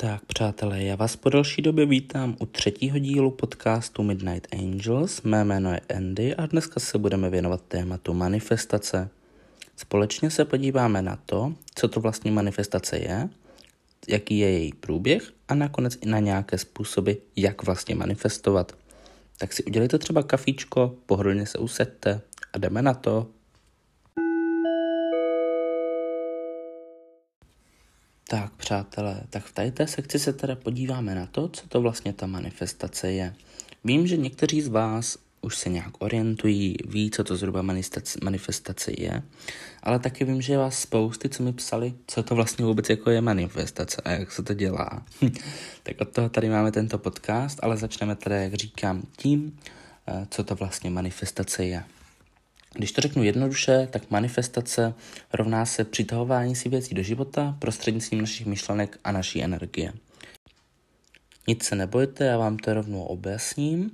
Tak, přátelé, já vás po delší době vítám u třetího dílu podcastu Midnight Angels. Mé jméno je Andy a dneska se budeme věnovat tématu manifestace. Společně se podíváme na to, co to vlastně manifestace je, jaký je její průběh a nakonec i na nějaké způsoby, jak vlastně manifestovat. Tak si udělejte třeba kafíčko, pohodlně se usaďte a jdeme na to. Tak, přátelé, tak v této sekci se teda podíváme na to, co to vlastně ta manifestace je. Vím, že někteří z vás už se nějak orientují, ví, co to zhruba manifestace je, ale taky vím, že je vás spousty, co mi psali, co to vlastně vůbec jako je manifestace a jak se to dělá. tak od toho tady máme tento podcast, ale začneme teda, jak říkám, tím, eh, co to vlastně manifestace je. Když to řeknu jednoduše, tak manifestace rovná se přitahování si věcí do života prostřednictvím našich myšlenek a naší energie. Nic se nebojte, já vám to rovnou objasním.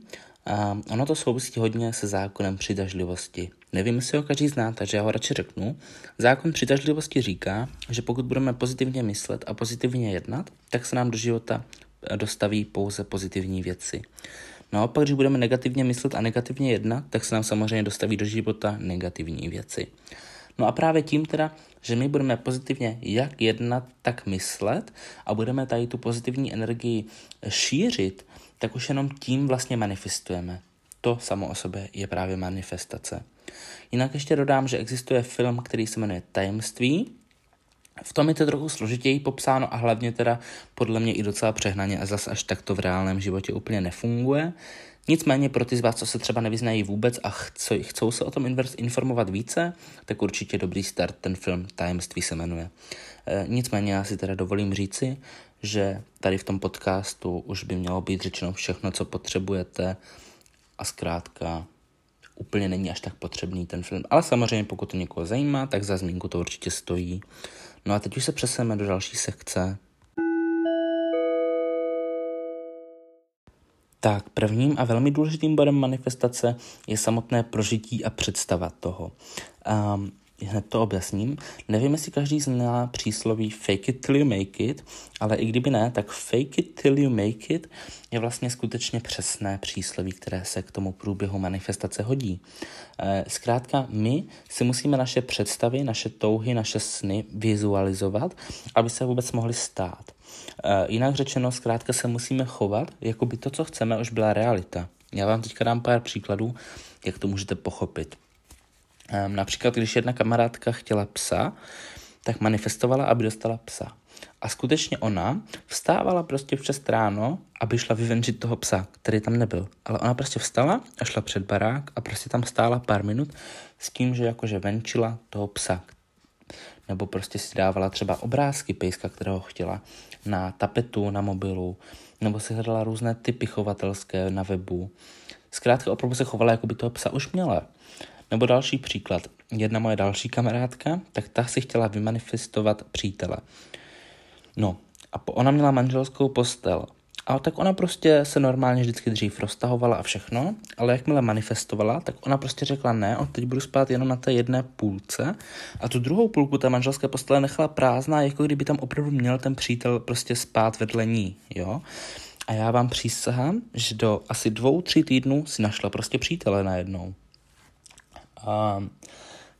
A ono to souvisí hodně se zákonem přitažlivosti. Nevím, jestli ho každý zná, takže já ho radši řeknu. Zákon přitažlivosti říká, že pokud budeme pozitivně myslet a pozitivně jednat, tak se nám do života dostaví pouze pozitivní věci. Naopak, když budeme negativně myslet a negativně jednat, tak se nám samozřejmě dostaví do života negativní věci. No a právě tím teda, že my budeme pozitivně jak jednat, tak myslet a budeme tady tu pozitivní energii šířit, tak už jenom tím vlastně manifestujeme. To samo o sobě je právě manifestace. Jinak ještě dodám, že existuje film, který se jmenuje Tajemství, v tom je to trochu složitěji popsáno a hlavně teda podle mě i docela přehnaně a zase až tak to v reálném životě úplně nefunguje. Nicméně pro ty z vás, co se třeba nevyznají vůbec a chcou, chcou se o tom informovat více, tak určitě dobrý start, ten film Tajemství se jmenuje. E, nicméně já si teda dovolím říci, že tady v tom podcastu už by mělo být řečeno všechno, co potřebujete a zkrátka úplně není až tak potřebný ten film. Ale samozřejmě pokud to někoho zajímá, tak za zmínku to určitě stojí. No a teď už se přesuneme do další sekce. Tak, prvním a velmi důležitým bodem manifestace je samotné prožití a představa toho. Um, hned to objasním. Nevím, jestli každý zná přísloví fake it till you make it, ale i kdyby ne, tak fake it till you make it je vlastně skutečně přesné přísloví, které se k tomu průběhu manifestace hodí. Eh, zkrátka, my si musíme naše představy, naše touhy, naše sny vizualizovat, aby se vůbec mohly stát. Eh, jinak řečeno, zkrátka se musíme chovat, jako by to, co chceme, už byla realita. Já vám teďka dám pár příkladů, jak to můžete pochopit. Um, například, když jedna kamarádka chtěla psa, tak manifestovala, aby dostala psa. A skutečně ona vstávala prostě 6 ráno, aby šla vyvenčit toho psa, který tam nebyl. Ale ona prostě vstala a šla před barák a prostě tam stála pár minut s tím, že jakože venčila toho psa. Nebo prostě si dávala třeba obrázky pejska, kterého chtěla, na tapetu, na mobilu, nebo si hledala různé typy chovatelské na webu. Zkrátka opravdu se chovala, jako by toho psa už měla. Nebo další příklad. Jedna moje další kamarádka, tak ta si chtěla vymanifestovat přítele. No, a ona měla manželskou postel. A tak ona prostě se normálně vždycky dřív roztahovala a všechno, ale jakmile manifestovala, tak ona prostě řekla ne, od teď budu spát jenom na té jedné půlce a tu druhou půlku té manželské postele nechala prázdná, jako kdyby tam opravdu měl ten přítel prostě spát vedle ní, jo. A já vám přísahám, že do asi dvou, tří týdnů si našla prostě přítele najednou. A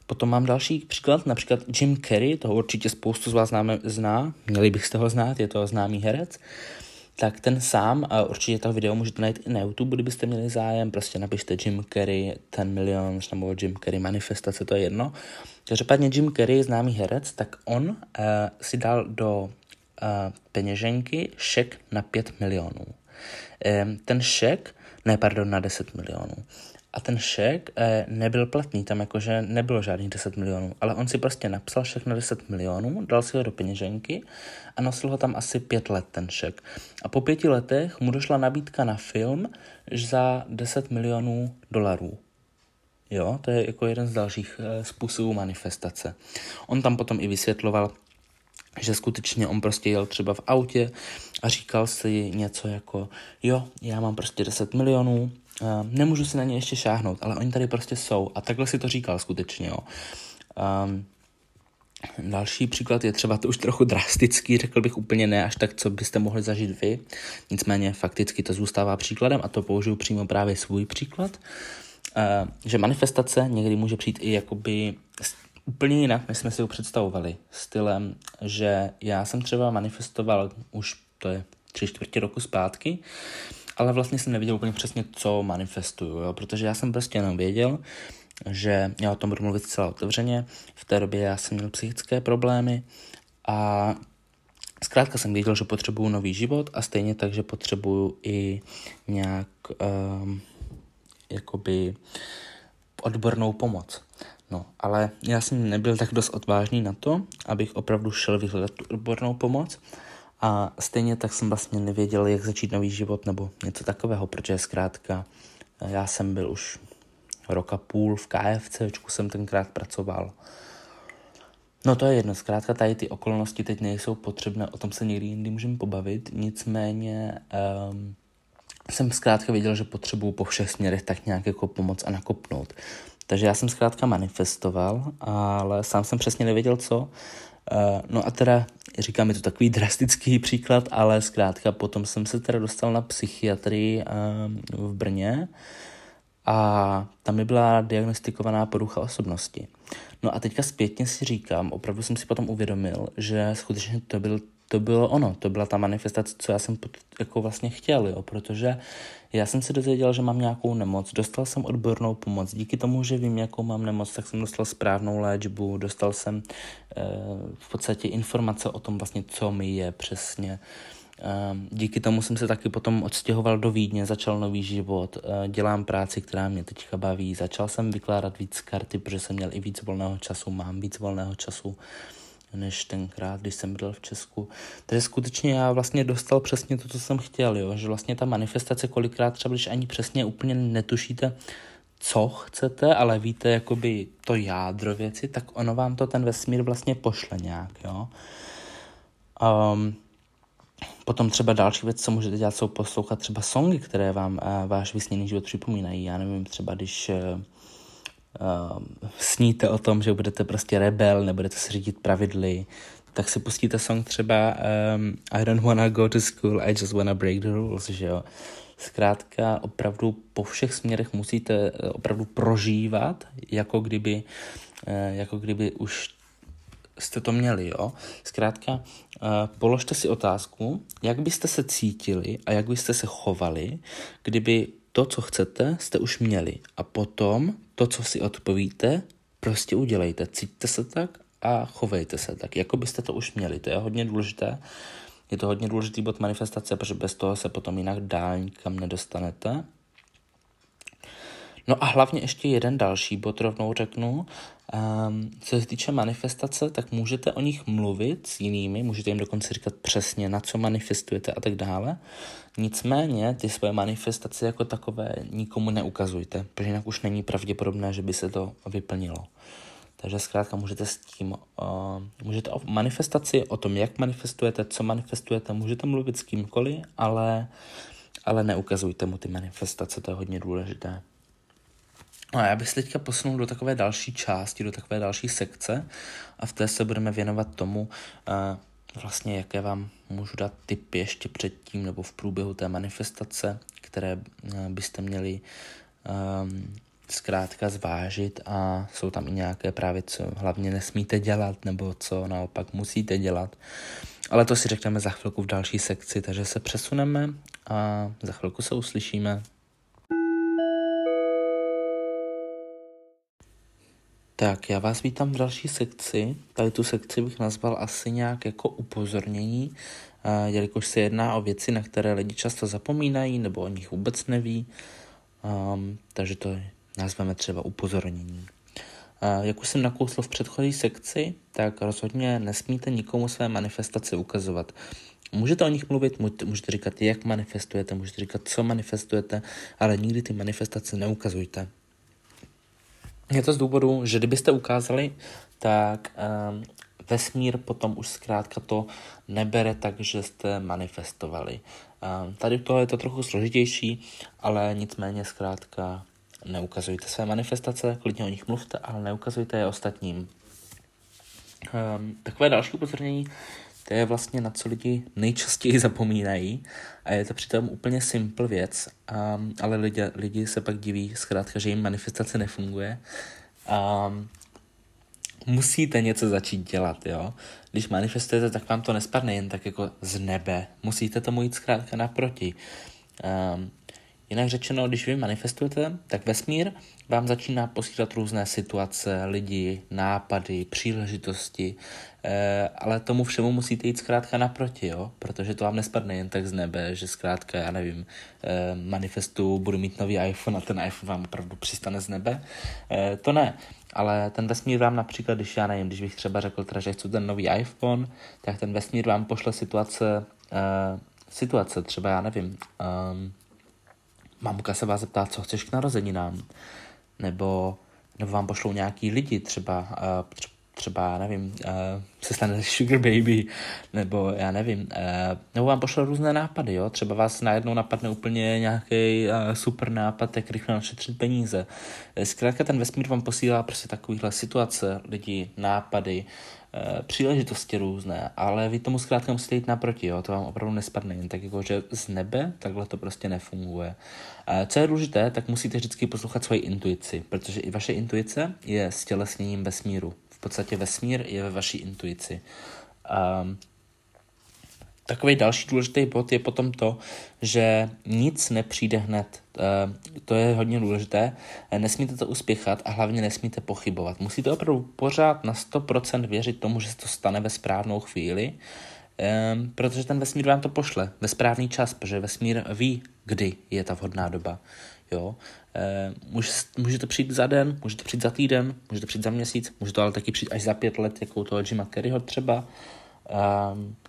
potom mám další příklad, například Jim Carrey, toho určitě spoustu z vás známe, zná, měli byste ho znát, je to známý herec, tak ten sám, a určitě to video můžete najít i na YouTube, kdybyste měli zájem, prostě napište Jim Carrey, ten milion, nebo Jim Carrey manifestace, to je jedno. Každopádně Jim Carrey, známý herec, tak on uh, si dal do uh, peněženky šek na 5 milionů. Um, ten šek, ne, pardon, na 10 milionů a ten šek eh, nebyl platný, tam jakože nebylo žádných 10 milionů, ale on si prostě napsal šek na 10 milionů, dal si ho do peněženky a nosil ho tam asi pět let ten šek. A po pěti letech mu došla nabídka na film za 10 milionů dolarů. Jo, to je jako jeden z dalších eh, způsobů manifestace. On tam potom i vysvětloval, že skutečně on prostě jel třeba v autě a říkal si něco jako, jo, já mám prostě 10 milionů, Uh, nemůžu si na ně ještě šáhnout, ale oni tady prostě jsou. A takhle si to říkal skutečně, jo. Um, Další příklad je třeba to už trochu drastický, řekl bych úplně ne až tak, co byste mohli zažít vy. Nicméně fakticky to zůstává příkladem a to použiju přímo právě svůj příklad. Uh, že manifestace někdy může přijít i jakoby úplně jinak, než jsme si ho představovali. Stylem, že já jsem třeba manifestoval už, to je tři čtvrtě roku zpátky, ale vlastně jsem nevěděl úplně přesně, co manifestuju, jo? protože já jsem prostě jenom věděl, že já o tom budu mluvit celá otevřeně. V té době já jsem měl psychické problémy a zkrátka jsem věděl, že potřebuju nový život a stejně tak, že potřebuju i nějak um, jakoby odbornou pomoc. No, ale já jsem nebyl tak dost odvážný na to, abych opravdu šel vyhledat tu odbornou pomoc a stejně tak jsem vlastně nevěděl, jak začít nový život nebo něco takového, protože zkrátka já jsem byl už roka půl v KFC, jsem tenkrát pracoval. No to je jedno, zkrátka tady ty okolnosti teď nejsou potřebné, o tom se někdy jindy můžeme pobavit, nicméně um, jsem zkrátka věděl, že potřebuju po všech směrech tak nějak jako pomoc a nakopnout. Takže já jsem zkrátka manifestoval, ale sám jsem přesně nevěděl co. Uh, no a teda říkám, je to takový drastický příklad, ale zkrátka potom jsem se teda dostal na psychiatrii uh, v Brně, a tam mi byla diagnostikovaná porucha osobnosti. No a teďka zpětně si říkám, opravdu jsem si potom uvědomil, že skutečně to, byl, to bylo ono, to byla ta manifestace, co já jsem jako vlastně chtěl, jo, protože já jsem se dozvěděl, že mám nějakou nemoc, dostal jsem odbornou pomoc, díky tomu, že vím, jakou mám nemoc, tak jsem dostal správnou léčbu, dostal jsem e, v podstatě informace o tom vlastně, co mi je přesně, Ehm, díky tomu jsem se taky potom odstěhoval do Vídně, začal nový život, ehm, dělám práci, která mě teďka baví, začal jsem vykládat víc karty, protože jsem měl i víc volného času, mám víc volného času než tenkrát, když jsem byl v Česku. Takže skutečně já vlastně dostal přesně to, co jsem chtěl, jo? že vlastně ta manifestace kolikrát třeba, když ani přesně úplně netušíte, co chcete, ale víte jakoby to jádro věci, tak ono vám to ten vesmír vlastně pošle nějak, jo. Um, Potom třeba další věc, co můžete dělat, jsou poslouchat třeba songy, které vám uh, váš vysněný život připomínají. Já nevím, třeba když uh, uh, sníte o tom, že budete prostě rebel, nebudete se řídit pravidly, tak si pustíte song třeba um, I don't wanna go to school, I just wanna break the rules, že jo. Zkrátka opravdu po všech směrech musíte opravdu prožívat, jako kdyby, jako kdyby už jste to měli, jo. Zkrátka, uh, položte si otázku, jak byste se cítili a jak byste se chovali, kdyby to, co chcete, jste už měli. A potom to, co si odpovíte, prostě udělejte. Cítíte se tak a chovejte se tak, jako byste to už měli. To je hodně důležité. Je to hodně důležitý bod manifestace, protože bez toho se potom jinak dál nikam nedostanete. No a hlavně ještě jeden další bod rovnou řeknu. Um, co se týče manifestace, tak můžete o nich mluvit s jinými, můžete jim dokonce říkat přesně, na co manifestujete a tak dále. Nicméně ty svoje manifestace jako takové nikomu neukazujte, protože jinak už není pravděpodobné, že by se to vyplnilo. Takže zkrátka můžete s tím, uh, můžete o manifestaci, o tom, jak manifestujete, co manifestujete, můžete mluvit s kýmkoliv, ale, ale neukazujte mu ty manifestace, to je hodně důležité. A já bych se teďka posunul do takové další části, do takové další sekce a v té se budeme věnovat tomu, uh, vlastně jaké vám můžu dát tipy ještě předtím nebo v průběhu té manifestace, které uh, byste měli um, zkrátka zvážit a jsou tam i nějaké právě, co hlavně nesmíte dělat nebo co naopak musíte dělat. Ale to si řekneme za chvilku v další sekci, takže se přesuneme a za chvilku se uslyšíme. Tak, já vás vítám v další sekci. Tady tu sekci bych nazval asi nějak jako upozornění, jelikož se jedná o věci, na které lidi často zapomínají nebo o nich vůbec neví, um, takže to nazveme třeba upozornění. Jak už jsem nakousl v předchozí sekci, tak rozhodně nesmíte nikomu své manifestace ukazovat. Můžete o nich mluvit, můžete říkat, jak manifestujete, můžete říkat, co manifestujete, ale nikdy ty manifestace neukazujte. Je to z důvodu, že kdybyste ukázali, tak um, vesmír potom už zkrátka to nebere tak, že jste manifestovali. Um, tady toho je to trochu složitější, ale nicméně zkrátka neukazujte své manifestace, klidně o nich mluvte, ale neukazujte je ostatním. Um, takové další upozornění, to je vlastně na co lidi nejčastěji zapomínají a je to přitom úplně simple věc, um, ale lidi, lidi se pak diví zkrátka, že jim manifestace nefunguje. Um, musíte něco začít dělat, jo. Když manifestujete, tak vám to nespadne jen tak jako z nebe. Musíte tomu jít zkrátka naproti. Um, jinak řečeno, když vy manifestujete, tak vesmír vám začíná posílat různé situace, lidi, nápady, příležitosti, eh, ale tomu všemu musíte jít zkrátka naproti, jo? protože to vám nespadne jen tak z nebe, že zkrátka, já nevím, eh, manifestu, budu mít nový iPhone a ten iPhone vám opravdu přistane z nebe. Eh, to ne, ale ten vesmír vám například, když já nevím, když bych třeba řekl, teda, že chci ten nový iPhone, tak ten vesmír vám pošle situace, situace třeba, já nevím, um, mamka se vás zeptá, co chceš k narozeninám, nebo, nebo vám pošlou nějaký lidi, třeba, uh, třeba, nevím, uh, se stane sugar baby, nebo já nevím, uh, nebo vám pošle různé nápady, jo, třeba vás najednou napadne úplně nějaký super nápad, jak rychle našetřit peníze. Zkrátka ten vesmír vám posílá prostě takovýhle situace, lidi, nápady, příležitosti různé, ale vy tomu zkrátka musíte jít naproti, jo, to vám opravdu nespadne jen tak jako, že z nebe takhle to prostě nefunguje. Uh, co je důležité, tak musíte vždycky poslouchat svoji intuici, protože i vaše intuice je stělesněním vesmíru podstatě vesmír je ve vaší intuici. Um, Takový další důležitý bod je potom to, že nic nepřijde hned. To je hodně důležité. Nesmíte to uspěchat a hlavně nesmíte pochybovat. Musíte opravdu pořád na 100% věřit tomu, že se to stane ve správnou chvíli, ehm, protože ten vesmír vám to pošle ve správný čas, protože vesmír ví, kdy je ta vhodná doba. Jo? E, může, to přijít za den, může to přijít za týden, může to přijít za měsíc, může to ale taky přijít až za pět let, jako u toho Jima Kerryho třeba. E,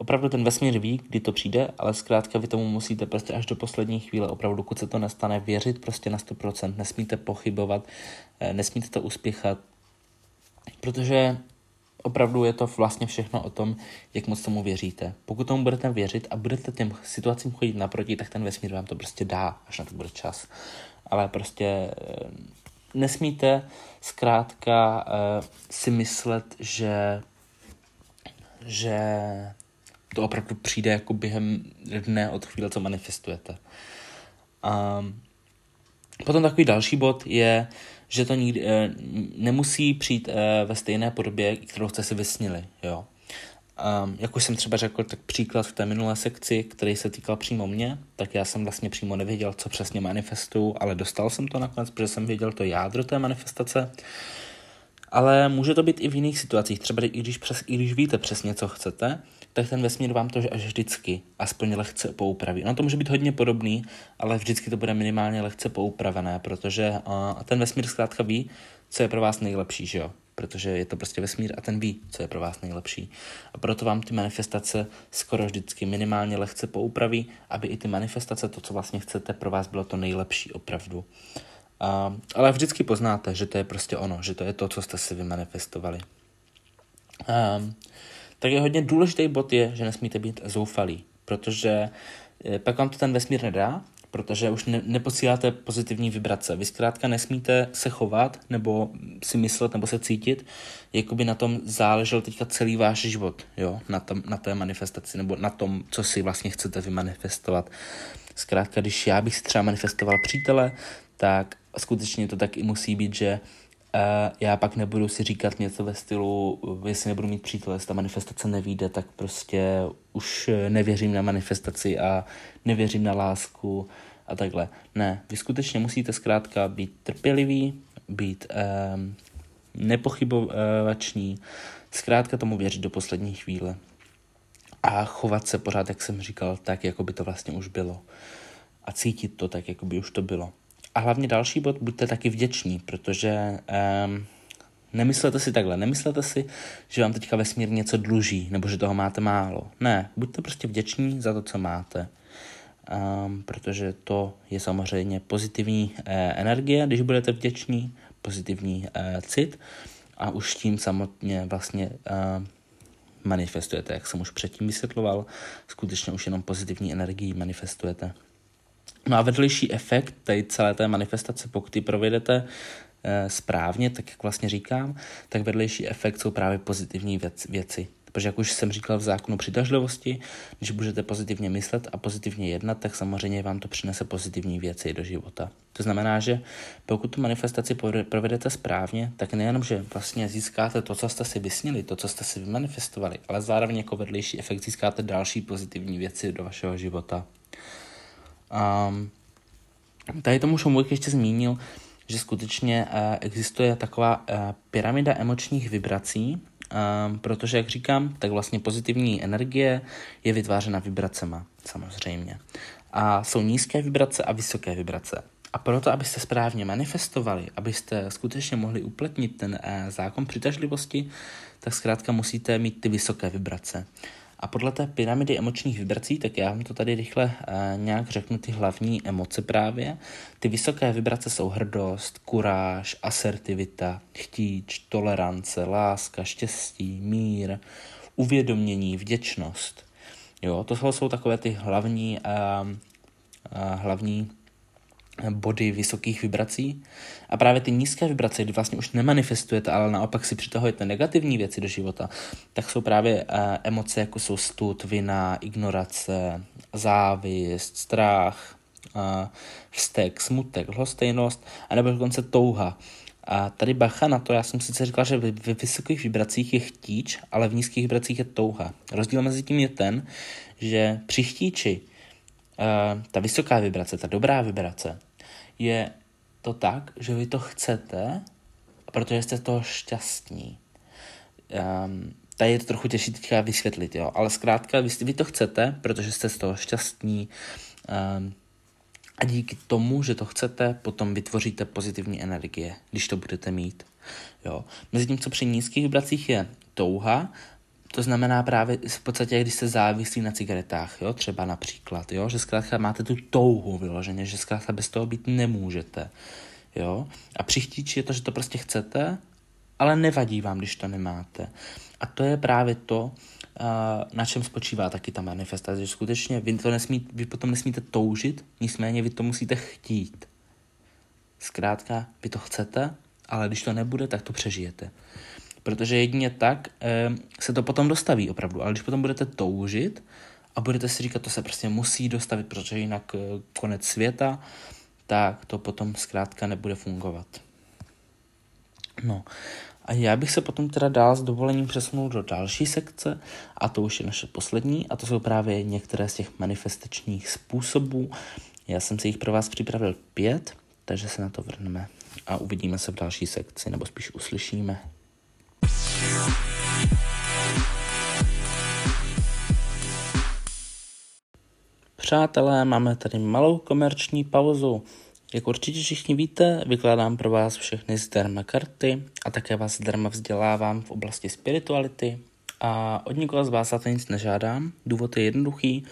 opravdu ten vesmír ví, kdy to přijde, ale zkrátka vy tomu musíte prostě až do poslední chvíle, opravdu, dokud se to nestane, věřit prostě na 100%, nesmíte pochybovat, e, nesmíte to uspěchat, protože opravdu je to vlastně všechno o tom, jak moc tomu věříte. Pokud tomu budete věřit a budete těm situacím chodit naproti, tak ten vesmír vám to prostě dá, až na to bude čas. Ale prostě eh, nesmíte zkrátka uh, si myslet, že že to opravdu přijde jako během dne od chvíle, co manifestujete. Um, potom takový další bod je, že to nikdy, e, nemusí přijít e, ve stejné podobě, kterou jste si vysnili. Jo? Um, jak už jsem třeba řekl, tak příklad v té minulé sekci, který se týkal přímo mě, tak já jsem vlastně přímo nevěděl, co přesně manifestuju, ale dostal jsem to nakonec, protože jsem věděl to jádro té manifestace. Ale může to být i v jiných situacích, třeba i když, přes, i když víte přesně, co chcete, tak ten vesmír vám to až vždycky aspoň lehce poupraví. No to může být hodně podobný, ale vždycky to bude minimálně lehce poupravené, protože uh, ten vesmír zkrátka ví, co je pro vás nejlepší, že jo? Protože je to prostě vesmír a ten ví, co je pro vás nejlepší. A proto vám ty manifestace skoro vždycky minimálně lehce poupraví, aby i ty manifestace, to, co vlastně chcete, pro vás bylo to nejlepší opravdu. Uh, ale vždycky poznáte, že to je prostě ono, že to je to, co jste si vymanifestovali. Um, tak je hodně důležitý bod je, že nesmíte být zoufalí, protože eh, pak vám to ten vesmír nedá, protože už ne, neposíláte pozitivní vibrace. Vy zkrátka nesmíte se chovat, nebo si myslet, nebo se cítit, jako by na tom záležel teďka celý váš život, jo, na, tom, na té manifestaci, nebo na tom, co si vlastně chcete vymanifestovat. Zkrátka, když já bych si třeba manifestoval přítele, tak skutečně to tak i musí být, že Uh, já pak nebudu si říkat něco ve stylu, jestli nebudu mít přítele, jestli ta manifestace nevíde, tak prostě už nevěřím na manifestaci a nevěřím na lásku a takhle. Ne, vy skutečně musíte zkrátka být trpěliví, být um, nepochybovační, zkrátka tomu věřit do poslední chvíle a chovat se pořád, jak jsem říkal, tak, jako by to vlastně už bylo. A cítit to tak, jako by už to bylo. A hlavně další bod, buďte taky vděční, protože um, nemyslete si takhle, nemyslete si, že vám teďka vesmír něco dluží, nebo že toho máte málo. Ne, buďte prostě vděční za to, co máte. Um, protože to je samozřejmě pozitivní uh, energie, když budete vděční, pozitivní uh, cit a už tím samotně vlastně uh, manifestujete, jak jsem už předtím vysvětloval, skutečně už jenom pozitivní energii manifestujete. No a vedlejší efekt tady celé té manifestace, pokud ji provedete e, správně, tak jak vlastně říkám, tak vedlejší efekt jsou právě pozitivní věc, věci. Protože jak už jsem říkal v zákonu přitažlivosti, když budete pozitivně myslet a pozitivně jednat, tak samozřejmě vám to přinese pozitivní věci do života. To znamená, že pokud tu manifestaci provedete správně, tak nejenom, že vlastně získáte to, co jste si vysnili, to, co jste si vymanifestovali, ale zároveň jako vedlejší efekt získáte další pozitivní věci do vašeho života. Um, tady tomu bych ještě zmínil, že skutečně uh, existuje taková uh, pyramida emočních vibrací, um, protože, jak říkám, tak vlastně pozitivní energie je vytvářena vibracema, samozřejmě. A jsou nízké vibrace a vysoké vibrace. A proto, abyste správně manifestovali, abyste skutečně mohli uplatnit ten uh, zákon přitažlivosti, tak zkrátka musíte mít ty vysoké vibrace. A podle té pyramidy emočních vibrací, tak já vám to tady rychle uh, nějak řeknu ty hlavní emoce právě. Ty vysoké vibrace jsou hrdost, kuráž, asertivita, chtíč, tolerance, láska, štěstí, mír, uvědomění, vděčnost. Jo, to jsou takové ty hlavní, uh, uh, hlavní body vysokých vibrací. A právě ty nízké vibrace, kdy vlastně už nemanifestujete, ale naopak si přitahujete negativní věci do života, tak jsou právě uh, emoce, jako jsou stud, vina, ignorace, závist, strach, uh, vztek, smutek, lhostejnost, anebo dokonce touha. A tady bacha na to, já jsem sice říkal, že ve vysokých vibracích je chtíč, ale v nízkých vibracích je touha. Rozdíl mezi tím je ten, že při chtíči uh, ta vysoká vibrace, ta dobrá vibrace, je to tak, že vy to chcete, protože jste z toho šťastní. Um, tady je to trochu těžší teďka vysvětlit, jo, ale zkrátka vy, vy to chcete, protože jste z toho šťastní um, a díky tomu, že to chcete, potom vytvoříte pozitivní energie, když to budete mít. Jo. Mezi tím, co při nízkých vibracích je touha, to znamená právě v podstatě, když se závislí na cigaretách, jo, třeba například, jo, že zkrátka máte tu touhu vyloženě, že zkrátka bez toho být nemůžete, jo. A při chtíči je to, že to prostě chcete, ale nevadí vám, když to nemáte. A to je právě to, na čem spočívá taky ta manifestace, že skutečně vy, to nesmí, vy potom nesmíte toužit, nicméně vy to musíte chtít. Zkrátka, vy to chcete, ale když to nebude, tak to přežijete. Protože jedině tak e, se to potom dostaví opravdu. Ale když potom budete toužit a budete si říkat, to se prostě musí dostavit, protože jinak e, konec světa, tak to potom zkrátka nebude fungovat. No a já bych se potom teda dál s dovolením přesunul do další sekce a to už je naše poslední a to jsou právě některé z těch manifestačních způsobů. Já jsem si jich pro vás připravil pět, takže se na to vrhneme a uvidíme se v další sekci, nebo spíš uslyšíme. Přátelé, máme tady malou komerční pauzu. Jak určitě všichni víte, vykládám pro vás všechny zdarma karty a také vás zdarma vzdělávám v oblasti spirituality a od nikoho z vás za to nic nežádám. Důvod je jednoduchý,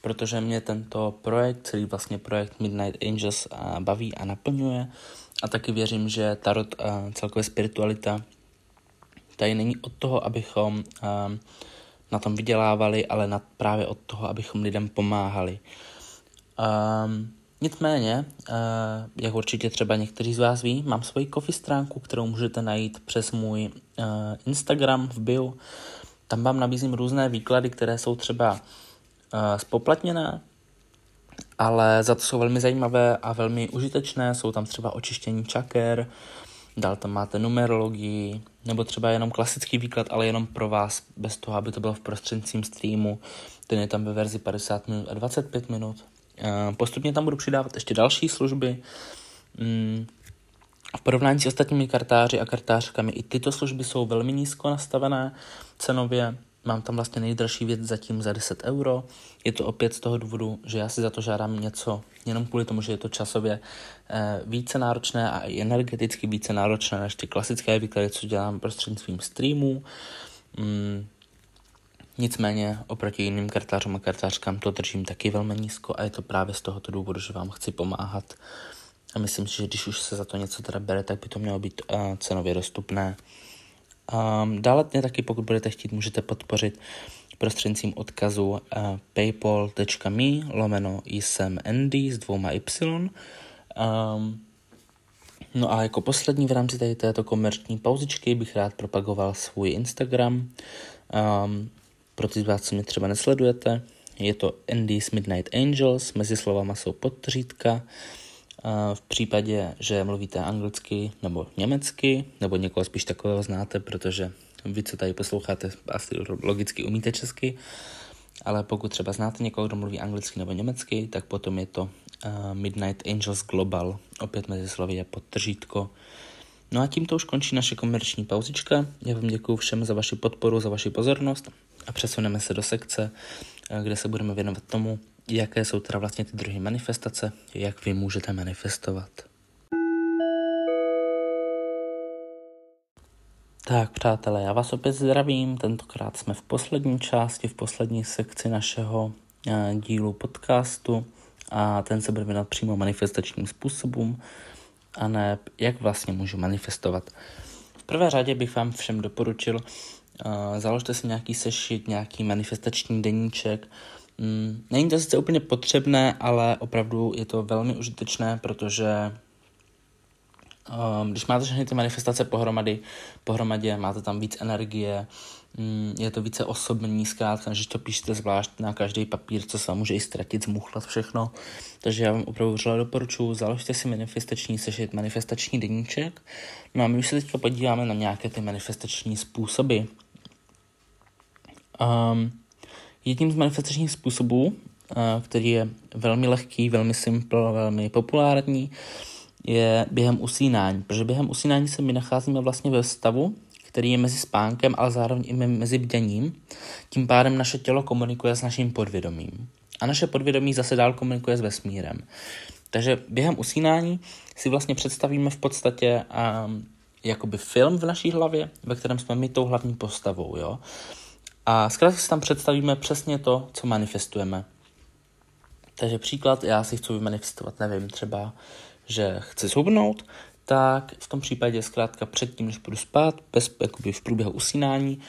protože mě tento projekt, celý vlastně projekt Midnight Angels baví a naplňuje a taky věřím, že tarot a celkově spiritualita tady není od toho, abychom um, na tom vydělávali, ale na, právě od toho, abychom lidem pomáhali. Um, nicméně, uh, jak určitě třeba někteří z vás ví, mám svoji coffee stránku, kterou můžete najít přes můj uh, Instagram v bio. Tam vám nabízím různé výklady, které jsou třeba uh, spoplatněné, ale za to jsou velmi zajímavé a velmi užitečné. Jsou tam třeba očištění čaker, dál tam máte numerologii, nebo třeba jenom klasický výklad, ale jenom pro vás, bez toho, aby to bylo v prostřednictvím streamu. Ten je tam ve verzi 50 minut a 25 minut. Postupně tam budu přidávat ještě další služby. Mm, v porovnání s ostatními kartáři a kartářkami i tyto služby jsou velmi nízko nastavené cenově. Mám tam vlastně nejdražší věc zatím za 10 euro. Je to opět z toho důvodu, že já si za to žádám něco jenom kvůli tomu, že je to časově eh, více náročné a i energeticky více náročné než ty klasické výklady, co dělám prostřednictvím streamů. Mm, nicméně oproti jiným kartářům a kartářkám to držím taky velmi nízko a je to právě z tohoto důvodu, že vám chci pomáhat. A myslím si, že když už se za to něco teda bere, tak by to mělo být uh, cenově dostupné. Um, dále mě taky, pokud budete chtít, můžete podpořit prostřednictvím odkazu uh, paypal.me lomeno jsem Andy s dvouma y. Um, No a jako poslední v rámci tady této komerční pauzičky bych rád propagoval svůj Instagram. Um, pro ty z vás, co mě třeba nesledujete, je to Andy's Midnight Angels, mezi slovama jsou podtřídka. V případě, že mluvíte anglicky nebo německy, nebo někoho spíš takového znáte, protože vy, co tady posloucháte, asi logicky umíte česky, ale pokud třeba znáte někoho, kdo mluví anglicky nebo německy, tak potom je to Midnight Angels Global, opět mezi slovy je podtržítko. No a tímto už končí naše komerční pauzička. Já vám děkuji všem za vaši podporu, za vaši pozornost a přesuneme se do sekce, kde se budeme věnovat tomu, jaké jsou teda vlastně ty druhy manifestace, jak vy můžete manifestovat. Tak, přátelé, já vás opět zdravím. Tentokrát jsme v poslední části, v poslední sekci našeho eh, dílu podcastu a ten se bude věnovat přímo manifestačním způsobům a ne jak vlastně můžu manifestovat. V prvé řadě bych vám všem doporučil, uh, založte si nějaký sešit, nějaký manifestační deníček, Mm, není to sice úplně potřebné, ale opravdu je to velmi užitečné, protože um, když máte všechny ty manifestace pohromady, pohromadě, máte tam víc energie, um, je to více osobní, zkrátka, že to píšete zvlášť na každý papír, co se může i ztratit, zmuchlat všechno. Takže já vám opravdu vřele doporučuji, založte si manifestační sešit, manifestační deníček. No a my už se teďka podíváme na nějaké ty manifestační způsoby. Um, Jedním z manifestačních způsobů, eh, který je velmi lehký, velmi simple, velmi populární, je během usínání, protože během usínání se my nacházíme vlastně ve stavu, který je mezi spánkem, ale zároveň i mezi bděním. Tím pádem naše tělo komunikuje s naším podvědomím. A naše podvědomí zase dál komunikuje s vesmírem. Takže během usínání si vlastně představíme v podstatě um, jakoby film v naší hlavě, ve kterém jsme my tou hlavní postavou. Jo? A zkrátka si tam představíme přesně to, co manifestujeme. Takže příklad, já si chci vymanifestovat, nevím, třeba, že chci zhubnout, tak v tom případě zkrátka předtím, než půjdu spát, bez, jakoby v průběhu usínání,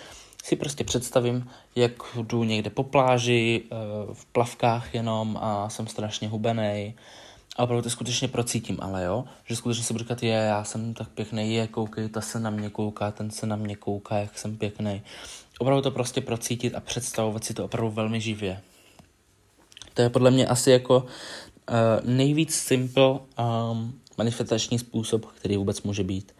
si prostě představím, jak jdu někde po pláži, eh, v plavkách jenom a jsem strašně hubený. A opravdu to skutečně procítím, ale jo, že skutečně si budu říkat, je, já jsem tak pěkný, je, koukej, ta se na mě kouká, ten se na mě kouká, jak jsem pěkný opravdu to prostě procítit a představovat si to opravdu velmi živě. To je podle mě asi jako uh, nejvíc simple um, manifestační způsob, který vůbec může být.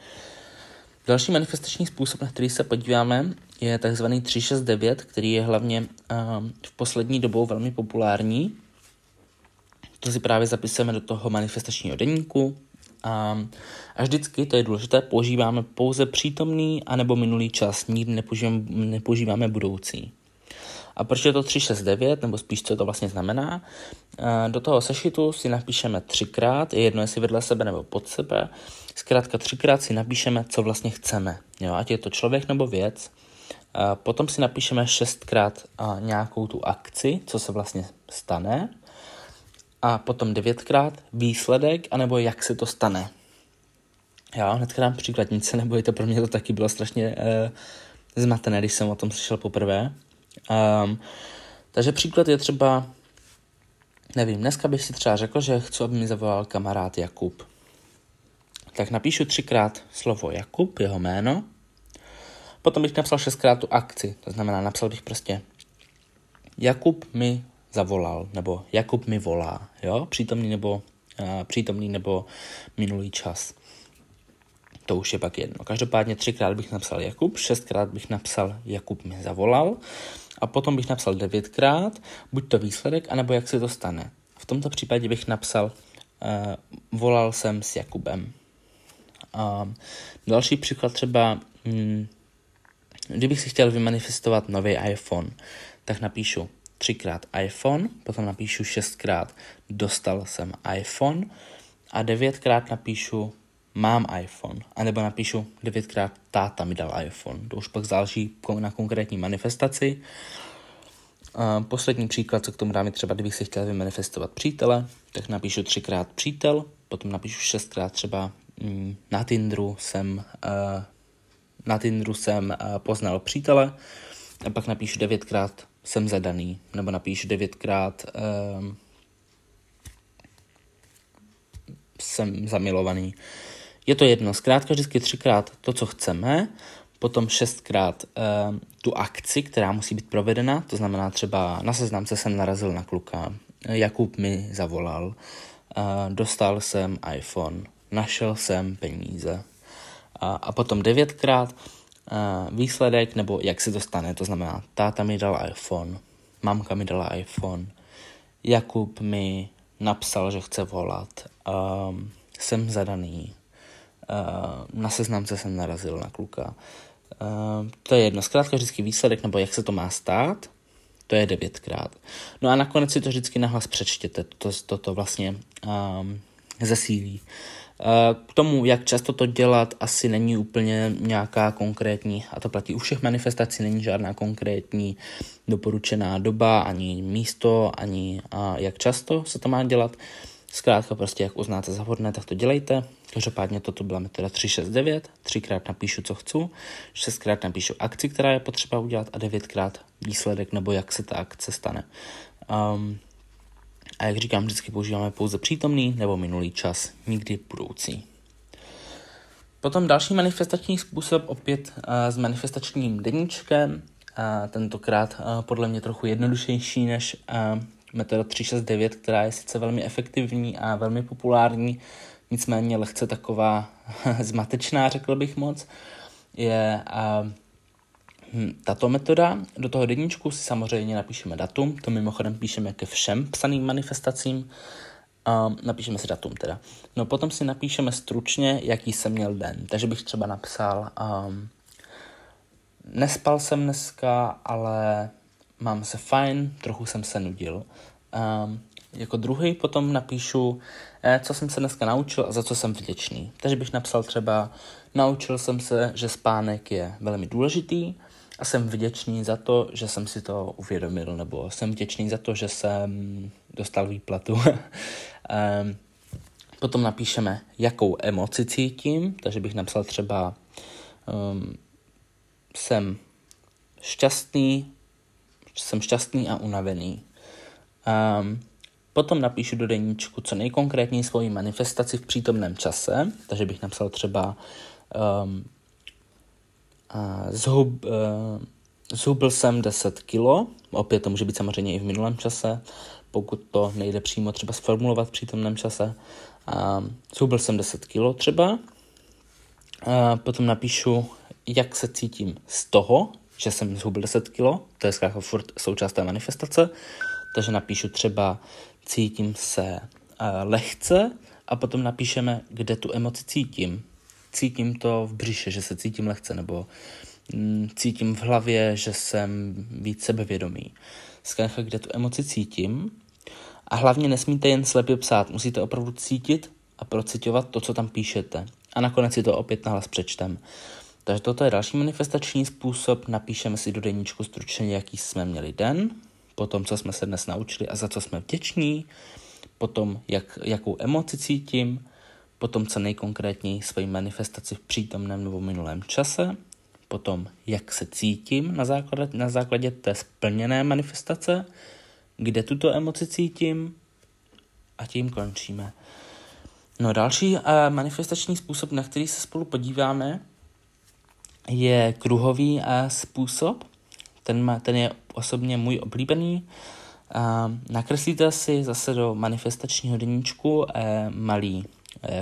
Další manifestační způsob, na který se podíváme, je takzvaný 369, který je hlavně um, v poslední dobou velmi populární. To si právě zapisujeme do toho manifestačního deníku, a, a vždycky, to je důležité, používáme pouze přítomný anebo minulý čas, nikdy nepoužíváme, nepoužíváme budoucí. A proč je to 369, nebo spíš co to vlastně znamená? Do toho sešitu si napíšeme třikrát, je jedno jestli vedle sebe nebo pod sebe, zkrátka třikrát si napíšeme, co vlastně chceme, jo, ať je to člověk nebo věc. Potom si napíšeme šestkrát nějakou tu akci, co se vlastně stane, a potom devětkrát výsledek, anebo jak se to stane. Já hnedka dám příklad, nic se nebojte, pro mě to taky bylo strašně uh, zmatené, když jsem o tom slyšel poprvé. Um, takže příklad je třeba, nevím, dneska bych si třeba řekl, že chci, aby mi zavolal kamarád Jakub. Tak napíšu třikrát slovo Jakub, jeho jméno, potom bych napsal šestkrát tu akci, to znamená, napsal bych prostě Jakub mi zavolal, nebo Jakub mi volá, jo, přítomný nebo, uh, přítomný nebo minulý čas. To už je pak jedno. Každopádně třikrát bych napsal Jakub, šestkrát bych napsal Jakub mi zavolal a potom bych napsal devětkrát, buď to výsledek, anebo jak se to stane. V tomto případě bych napsal uh, volal jsem s Jakubem. Uh, další příklad třeba, hm, kdybych si chtěl vymanifestovat nový iPhone, tak napíšu třikrát iPhone, potom napíšu šestkrát dostal jsem iPhone a devětkrát napíšu mám iPhone, anebo napíšu devětkrát táta mi dal iPhone. To už pak záleží na konkrétní manifestaci. Poslední příklad, co k tomu dám, je třeba, kdybych si chtěl vymanifestovat přítele, tak napíšu třikrát přítel, potom napíšu šestkrát třeba mm, na Tinderu jsem, uh, na Tinderu jsem uh, poznal přítele, a pak napíšu devětkrát jsem zadaný, nebo napíšu devětkrát um, jsem zamilovaný. je to jedno, zkrátka vždycky třikrát to, co chceme, potom šestkrát uh, tu akci, která musí být provedena, to znamená třeba na seznamce jsem narazil na kluka, Jakub mi zavolal, uh, dostal jsem iPhone, našel jsem peníze. A, a potom devětkrát výsledek, nebo jak se to stane, to znamená, táta mi dal iPhone, mamka mi dala iPhone, Jakub mi napsal, že chce volat, um, jsem zadaný, uh, na seznamce jsem narazil na kluka. Uh, to je jedno, zkrátka vždycky výsledek, nebo jak se to má stát, to je devětkrát. No a nakonec si to vždycky nahlas přečtěte, to, to, to vlastně um, zesílí. Uh, k tomu, jak často to dělat, asi není úplně nějaká konkrétní, a to platí u všech manifestací, není žádná konkrétní doporučená doba, ani místo, ani jak často se to má dělat. Zkrátka prostě, jak uznáte za vhodné, tak to dělejte. Každopádně toto byla metoda 369, třikrát napíšu, co chci, šestkrát napíšu akci, která je potřeba udělat a devětkrát výsledek nebo jak se ta akce stane. Um, a jak říkám, vždycky používáme pouze přítomný nebo minulý čas, nikdy budoucí. Potom další manifestační způsob, opět uh, s manifestačním deníčkem, uh, tentokrát uh, podle mě trochu jednodušejší než metoda 369, která je sice velmi efektivní a velmi populární, nicméně lehce taková zmatečná, řekl bych moc, je uh, tato metoda. Do toho deníčku si samozřejmě napíšeme datum, to mimochodem píšeme ke všem psaným manifestacím, uh, napíšeme si datum teda. No potom si napíšeme stručně, jaký jsem měl den, takže bych třeba napsal um, nespal jsem dneska, ale mám se fajn, trochu jsem se nudil. Um, jako druhý potom napíšu, eh, co jsem se dneska naučil a za co jsem vděčný. Takže bych napsal třeba, naučil jsem se, že spánek je velmi důležitý a jsem vděčný za to, že jsem si to uvědomil, nebo jsem vděčný za to, že jsem dostal výplatu. um, potom napíšeme, jakou emoci cítím, takže bych napsal třeba, um, jsem šťastný, jsem šťastný a unavený. Um, potom napíšu do deníčku co nejkonkrétněji svoji manifestaci v přítomném čase, takže bych napsal třeba um, zhub, uh, zhubil jsem 10 kilo, opět to může být samozřejmě i v minulém čase, pokud to nejde přímo třeba sformulovat v přítomném čase. Zhubil jsem 10 kilo třeba, potom napíšu, jak se cítím z toho, že jsem zhubil 10 kilo, to je zkrátka furt součást té manifestace, takže napíšu třeba cítím se uh, lehce a potom napíšeme, kde tu emoci cítím. Cítím to v břiše, že se cítím lehce, nebo mm, cítím v hlavě, že jsem víc sebevědomý. Zkrátka, kde tu emoci cítím. A hlavně nesmíte jen slepě psát, musíte opravdu cítit a procitovat to, co tam píšete. A nakonec si to opět nahlas přečtem. Takže toto je další manifestační způsob. Napíšeme si do deníčku stručně, jaký jsme měli den, potom, co jsme se dnes naučili a za co jsme vděční, potom, jak, jakou emoci cítím, potom co nejkonkrétněji svoji manifestaci v přítomném nebo minulém čase, potom jak se cítím na základě, na základě té splněné manifestace, kde tuto emoci cítím a tím končíme. No další uh, manifestační způsob, na který se spolu podíváme, je kruhový uh, způsob. Ten, má, ten je osobně můj oblíbený. Uh, nakreslíte si zase do manifestačního deníčku uh, malý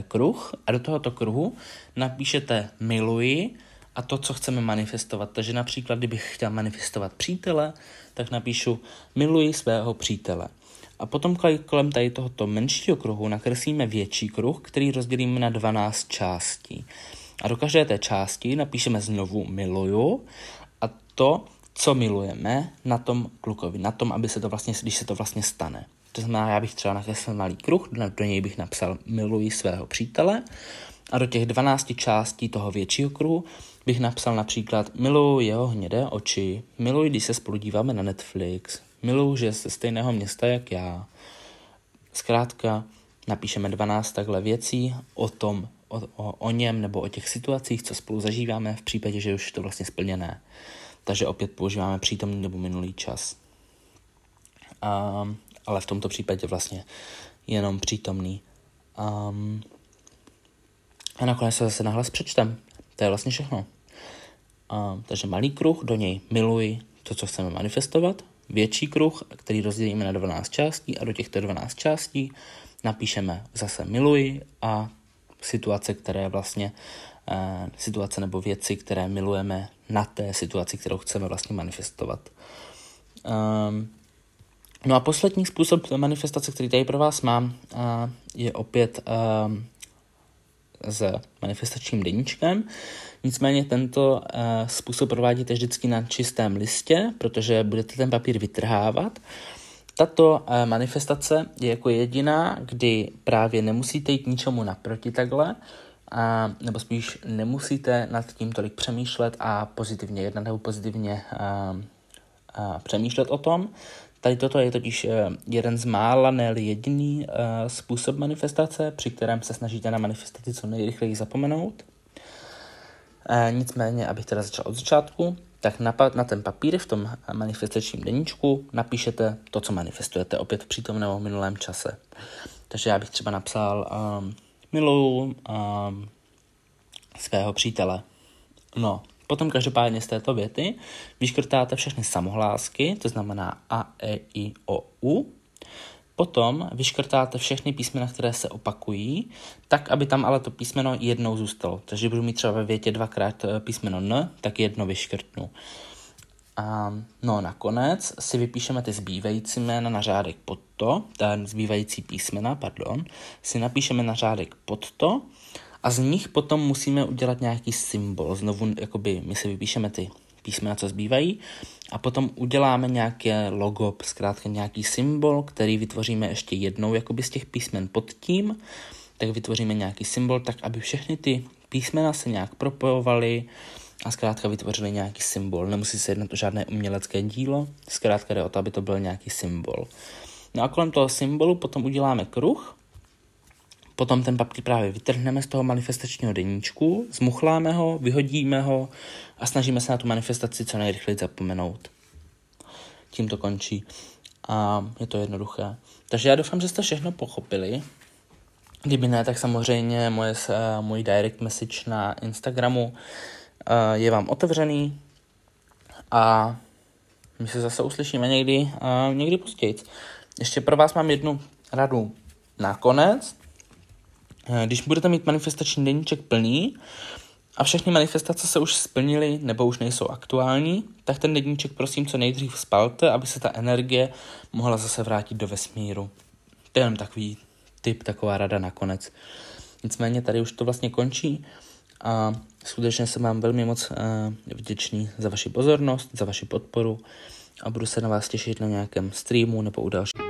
kruh a do tohoto kruhu napíšete miluji a to, co chceme manifestovat. Takže například, kdybych chtěl manifestovat přítele, tak napíšu miluji svého přítele. A potom kolem tady tohoto menšího kruhu nakreslíme větší kruh, který rozdělíme na 12 částí. A do každé té části napíšeme znovu miluju a to, co milujeme na tom klukovi, na tom, aby se to vlastně, když se to vlastně stane. To znamená, já bych třeba nakreslil malý kruh, do něj bych napsal miluji svého přítele a do těch 12 částí toho většího kruhu bych napsal například miluji jeho hnědé oči, miluji, když se spolu díváme na Netflix, miluji, že ze stejného města jak já. Zkrátka, napíšeme 12 takhle věcí o tom, o, o, o něm nebo o těch situacích, co spolu zažíváme v případě, že už je to vlastně splněné takže opět používáme přítomný nebo minulý čas. Um, ale v tomto případě vlastně jenom přítomný. Um, A nakonec se zase nahlas přečtem. To je vlastně všechno. A, takže malý kruh, do něj miluji to, co chceme manifestovat. Větší kruh, který rozdělíme na 12 částí a do těchto 12 částí napíšeme zase miluji a situace, které vlastně, uh, situace nebo věci, které milujeme na té situaci, kterou chceme vlastně manifestovat. Um, no a poslední způsob manifestace, který tady pro vás mám, je opět s manifestačním deníčkem. Nicméně tento způsob provádíte vždycky na čistém listě, protože budete ten papír vytrhávat. Tato manifestace je jako jediná, kdy právě nemusíte jít ničemu naproti takhle, a, nebo spíš nemusíte nad tím tolik přemýšlet a pozitivně jednat nebo pozitivně a, a přemýšlet o tom. Tady toto je totiž jeden z mála, ne jediný způsob manifestace, při kterém se snažíte na manifestaci co nejrychleji zapomenout. E, nicméně, abych teda začal od začátku, tak na, na ten papír v tom manifestačním deníčku napíšete to, co manifestujete, opět v přítomném minulém čase. Takže já bych třeba napsal um, miluju um, svého přítele. No, potom každopádně z této věty vyškrtáte všechny samohlásky, to znamená A, E, I, O, U. Potom vyškrtáte všechny písmena, které se opakují, tak, aby tam ale to písmeno jednou zůstalo. Takže budu mít třeba ve větě dvakrát eh, písmeno N, tak jedno vyškrtnu. A no nakonec si vypíšeme ty zbývající jména na řádek pod to, ten zbývající písmena, pardon, si napíšeme na řádek pod to a z nich potom musíme udělat nějaký symbol. Znovu, jakoby my si vypíšeme ty písmena, co zbývají a potom uděláme nějaké logo, zkrátka nějaký symbol, který vytvoříme ještě jednou jakoby z těch písmen pod tím, tak vytvoříme nějaký symbol, tak aby všechny ty písmena se nějak propojovaly, a zkrátka vytvořili nějaký symbol. Nemusí se jednat o žádné umělecké dílo, zkrátka jde o to, aby to byl nějaký symbol. No a kolem toho symbolu potom uděláme kruh, potom ten papír právě vytrhneme z toho manifestačního deníčku, zmuchláme ho, vyhodíme ho a snažíme se na tu manifestaci co nejrychleji zapomenout. Tím to končí a je to jednoduché. Takže já doufám, že jste všechno pochopili. Kdyby ne, tak samozřejmě moje, můj direct message na Instagramu je vám otevřený a my se zase uslyšíme někdy, někdy později. Ještě pro vás mám jednu radu nakonec. Když budete mít manifestační deníček plný a všechny manifestace se už splnily nebo už nejsou aktuální, tak ten deníček prosím co nejdřív spalte, aby se ta energie mohla zase vrátit do vesmíru. To je jen takový tip, taková rada nakonec. Nicméně tady už to vlastně končí a skutečně jsem vám velmi moc uh, vděčný za vaši pozornost, za vaši podporu a budu se na vás těšit na nějakém streamu nebo u dalších.